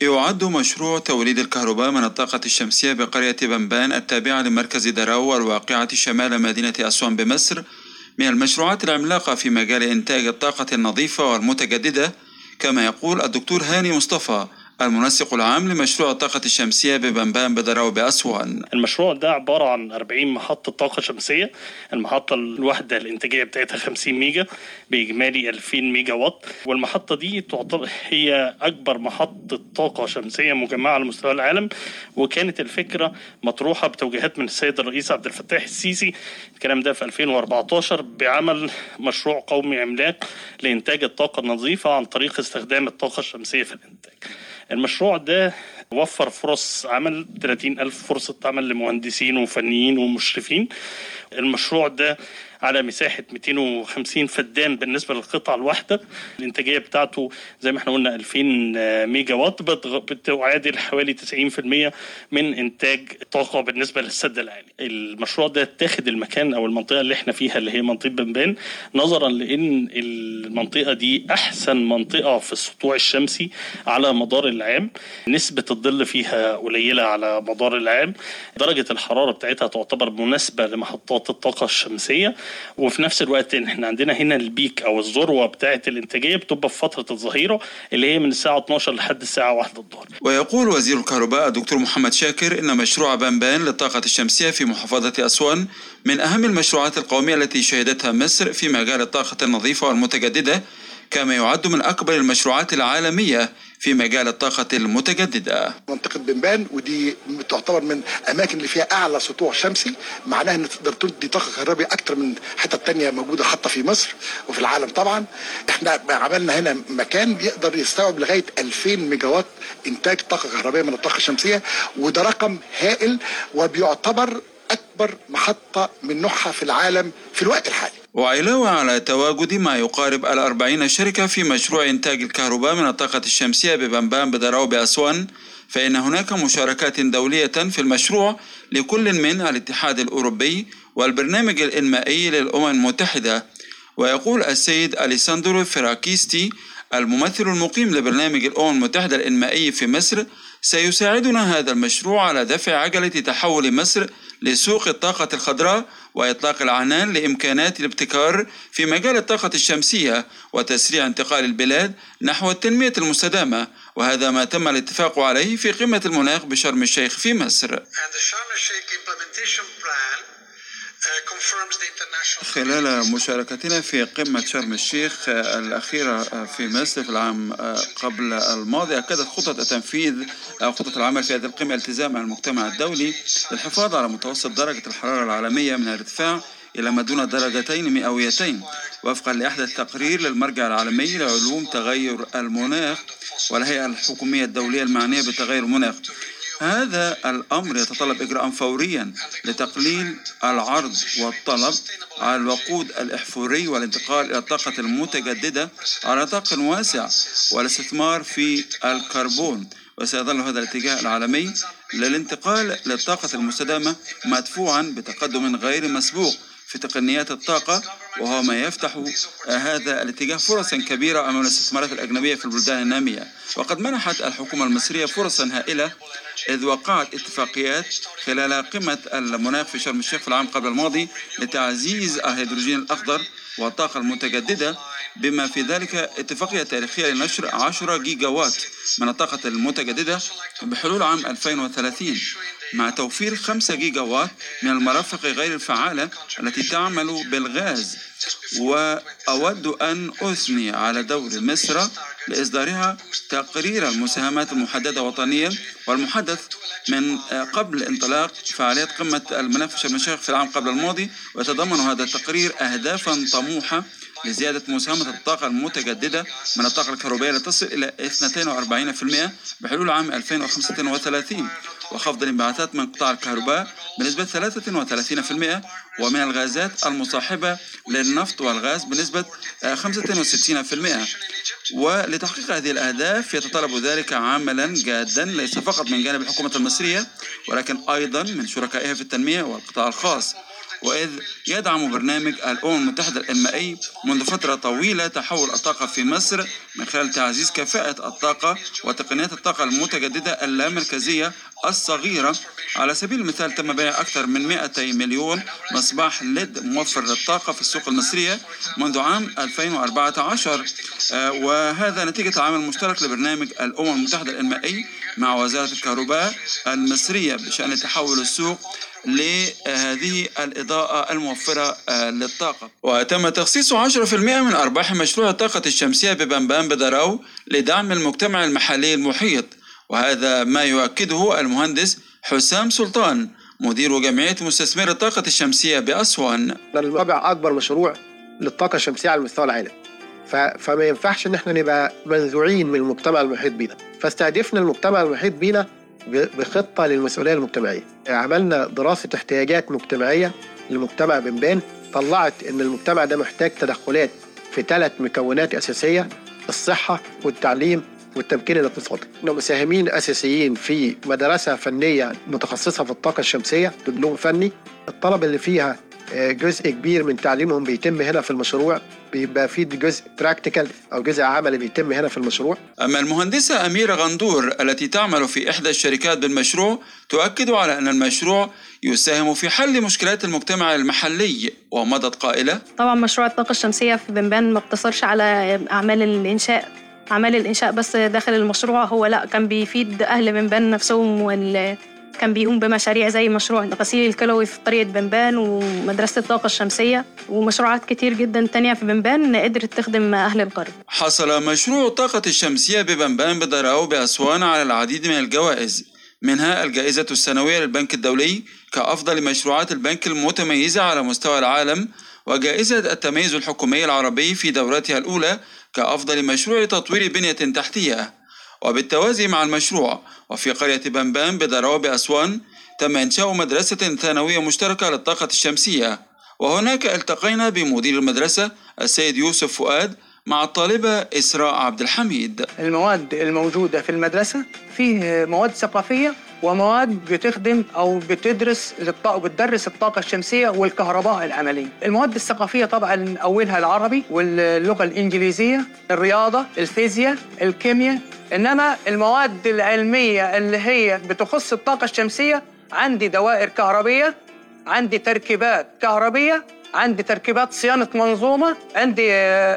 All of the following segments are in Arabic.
يعد مشروع توليد الكهرباء من الطاقة الشمسية بقرية بنبان التابعة لمركز دراو والواقعة شمال مدينة أسوان بمصر من المشروعات العملاقة في مجال إنتاج الطاقة النظيفة والمتجددة كما يقول الدكتور هاني مصطفى المنسق العام لمشروع الطاقة الشمسية ببنبان بدراو بأسوان. المشروع ده عبارة عن 40 محطة طاقة شمسية. المحطة الواحدة الإنتاجية بتاعتها 50 ميجا بإجمالي 2000 ميجا واط. والمحطة دي تعتبر هي أكبر محطة طاقة شمسية مجمعة على مستوى العالم. وكانت الفكرة مطروحة بتوجيهات من السيد الرئيس عبد الفتاح السيسي. الكلام ده في 2014 بعمل مشروع قومي عملاق لإنتاج الطاقة النظيفة عن طريق استخدام الطاقة الشمسية في الإنتاج. المشروع ده وفر فرص عمل 30 ألف فرصة عمل لمهندسين وفنيين ومشرفين. المشروع ده على مساحة 250 فدان بالنسبة للقطعة الواحدة. الإنتاجية بتاعته زي ما إحنا قلنا 2000 ميجا وات بتعادل حوالي 90% من إنتاج الطاقة بالنسبة للسد العالي. المشروع ده اتاخد المكان أو المنطقة اللي إحنا فيها اللي هي منطقة بنبان نظرا لأن المنطقة دي أحسن منطقة في السطوع الشمسي على مدار العام. نسبة الظل فيها قليلة على مدار العام درجة الحرارة بتاعتها تعتبر مناسبة لمحطات الطاقة الشمسية وفي نفس الوقت إحنا عندنا هنا البيك أو الذروة بتاعه الإنتاجية بتبقى في فترة الظهيرة اللي هي من الساعة 12 لحد الساعة 1 الظهر. ويقول وزير الكهرباء الدكتور محمد شاكر إن مشروع بنبان للطاقة الشمسية في محافظة أسوان من أهم المشروعات القومية التي شهدتها مصر في مجال الطاقة النظيفة والمتجددة كما يعد من أكبر المشروعات العالمية في مجال الطاقة المتجددة. منطقة بنبان ودي تعتبر من أماكن اللي فيها أعلى سطوع شمسي معناها إن تقدر تدي طاقة كهربائية أكتر من حتة تانية موجودة حتى في مصر وفي العالم طبعا. إحنا عملنا هنا مكان يقدر يستوعب لغاية 2000 ميجا وات إنتاج طاقة كهربائية من الطاقة الشمسية وده رقم هائل وبيعتبر أكبر محطة من نوعها في العالم في الوقت الحالي. وعلاوة على تواجد ما يقارب الأربعين شركة في مشروع إنتاج الكهرباء من الطاقة الشمسية ببنبان بدراو بأسوان فإن هناك مشاركات دولية في المشروع لكل من الاتحاد الأوروبي والبرنامج الإنمائي للأمم المتحدة. ويقول السيد أليساندرو فراكيستي الممثل المقيم لبرنامج الأمم المتحدة الإنمائي في مصر سيساعدنا هذا المشروع على دفع عجلة تحول مصر لسوق الطاقة الخضراء وإطلاق العنان لإمكانات الابتكار في مجال الطاقة الشمسية وتسريع انتقال البلاد نحو التنمية المستدامة وهذا ما تم الاتفاق عليه في قمة المناخ بشرم الشيخ في مصر. خلال مشاركتنا في قمة شرم الشيخ الأخيرة في مصر في العام قبل الماضي أكدت خطط التنفيذ أو خطط العمل في هذه القمة التزام المجتمع الدولي للحفاظ على متوسط درجة الحرارة العالمية من الارتفاع إلى ما دون درجتين مئويتين وفقا لأحدث تقرير للمرجع العالمي لعلوم تغير المناخ والهيئة الحكومية الدولية المعنية بتغير المناخ. هذا الأمر يتطلب إجراء فوريا لتقليل العرض والطلب على الوقود الإحفوري والانتقال إلى الطاقة المتجددة على نطاق واسع والاستثمار في الكربون وسيظل هذا الاتجاه العالمي للانتقال للطاقة المستدامة مدفوعا بتقدم غير مسبوق. في تقنيات الطاقة وهو ما يفتح هذا الاتجاه فرصا كبيرة أمام الاستثمارات الأجنبية في البلدان النامية. وقد منحت الحكومة المصرية فرصا هائلة إذ وقعت اتفاقيات خلال قمة المناخ في شرم الشيخ في العام قبل الماضي لتعزيز الهيدروجين الأخضر والطاقة المتجددة بما في ذلك اتفاقية تاريخية لنشر 10 جيجا وات من الطاقة المتجددة بحلول عام 2030 مع توفير 5 جيجا وات من المرافق غير الفعالة التي تعمل بالغاز. وأود أن أثني على دور مصر لإصدارها تقرير المساهمات المحددة وطنيا والمحدث من قبل انطلاق فعاليات قمة المناخ في شرم في العام قبل الماضي. ويتضمن هذا التقرير أهدافا طموحة لزيادة مساهمة الطاقة المتجددة من الطاقة الكهربائية لتصل إلى 42% بحلول عام 2035 وخفض الانبعاثات من قطاع الكهرباء بنسبة 33% ومن الغازات المصاحبة للنفط والغاز بنسبة 65% ولتحقيق هذه الأهداف يتطلب ذلك عملا جادا ليس فقط من جانب الحكومة المصرية ولكن أيضا من شركائها في التنمية والقطاع الخاص. وإذ يدعم برنامج الأمم المتحدة الإنمائي منذ فترة طويلة تحول الطاقة في مصر من خلال تعزيز كفاءة الطاقة وتقنيات الطاقة المتجددة اللامركزية الصغيرة. على سبيل المثال تم بيع أكثر من 200 مليون مصباح ليد موفر للطاقة في السوق المصرية منذ عام 2014 آه، وهذا نتيجة العمل المشترك لبرنامج الأمم المتحدة الإنمائي مع وزارة الكهرباء المصرية بشأن تحول السوق لهذه الإضاءة الموفرة آه، للطاقة. وتم تخصيص 10% من أرباح مشروع الطاقة الشمسية ببنبان بدراو لدعم المجتمع المحلي المحيط. وهذا ما يؤكده المهندس حسام سلطان مدير جمعية مستثمري الطاقة الشمسية بأسوان. نتابع أكبر مشروع للطاقة الشمسية على مستوى العالم. ف... فما ينفعش إن إحنا نبقى منزوعين من المجتمع المحيط بينا. فاستهدفنا المجتمع المحيط بينا بخطة للمسؤولية المجتمعية. عملنا دراسة احتياجات مجتمعية للمجتمع بنبان طلعت إن المجتمع ده محتاج تدخلات في ثلاث مكونات أساسية الصحة والتعليم والتمكين الاقتصادي. إنهم مساهمين أساسيين في مدرسة فنية متخصصة في الطاقة الشمسية دبلوم فني. الطلبه اللي فيها آه، جزء كبير من تعليمهم بيتم هنا في المشروع. بيبقى في جزء براكتيكال أو جزء عملي بيتم هنا في المشروع. أما المهندسة أميرة غندور التي تعمل في إحدى الشركات بالمشروع تؤكد على أن المشروع يساهم في حل مشكلات المجتمع المحلي ومضت قائلة طبعا مشروع الطاقة الشمسية في بنبان ما اقتصرش على أعمال الإنشاء. أعمال الإنشاء بس داخل المشروع. هو لا كان بيفيد أهل بنبان نفسهم وال كان بيقوم بمشاريع زي مشروع الغسيل الكلوي في قرية بنبان ومدرسة الطاقة الشمسية ومشروعات كتير جدا تانية في بنبان قدرت تخدم أهل القرية. حصل مشروع الطاقة الشمسية ببنبان بدراو بأسوان على العديد من الجوائز. منها الجائزة السنوية للبنك الدولي كأفضل مشروعات البنك المتميزة على مستوى العالم وجائزة التميز الحكومي العربي في دورتها الأولى كأفضل مشروع تطوير بنية تحتية. وبالتوازي مع المشروع وفي قرية بنبان بدروب أسوان تم إنشاء مدرسة ثانوية مشتركة للطاقة الشمسية. وهناك التقينا بمدير المدرسة السيد يوسف فؤاد مع الطالبة إسراء عبد الحميد. المواد الموجودة في المدرسة فيه مواد ثقافية ومواد بتخدم أو بتدرس بتدرس الطاقة الشمسية والكهرباء العملية. المواد الثقافية طبعا أولها العربي واللغة الإنجليزية، الرياضة، الفيزياء، الكيمياء، إنما المواد العلمية اللي هي بتخص الطاقة الشمسية عندي دوائر كهربية، عندي تركيبات كهربية، عندي تركيبات صيانة منظومة، عندي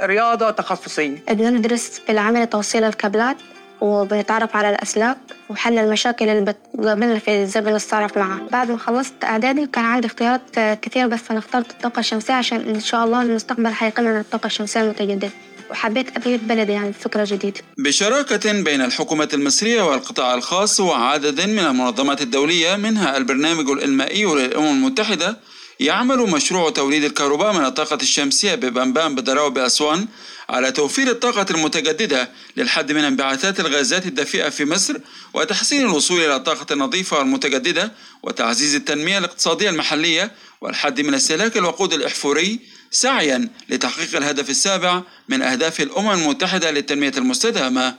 رياضة تخصصية. بندرس في العمل توصيل الكابلات وبنتعرف على الأسلاك وحل المشاكل اللي بتقابلنا في الزمن الصعب معها بعد ما خلصت إعدادي كان عندي اختيارات كثير بس أنا اخترت الطاقة الشمسية عشان إن شاء الله المستقبل من الطاقة الشمسية المتجددة. وحبيت أفيد بلدي يعني فكرة جديدة. بشراكة بين الحكومة المصرية والقطاع الخاص وعدد من المنظمات الدولية منها البرنامج الإنمائي للأمم المتحدة يعمل مشروع توليد الكهرباء من الطاقة الشمسية ببنبان بدراو بأسوان على توفير الطاقة المتجددة للحد من انبعاثات الغازات الدفيئة في مصر وتحسين الوصول إلى الطاقة النظيفة والمتجددة وتعزيز التنمية الاقتصادية المحلية والحد من استهلاك الوقود الإحفوري سعيا لتحقيق الهدف السابع من أهداف الأمم المتحدة للتنمية المستدامة.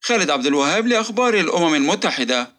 خالد عبد الوهاب لأخبار الأمم المتحدة.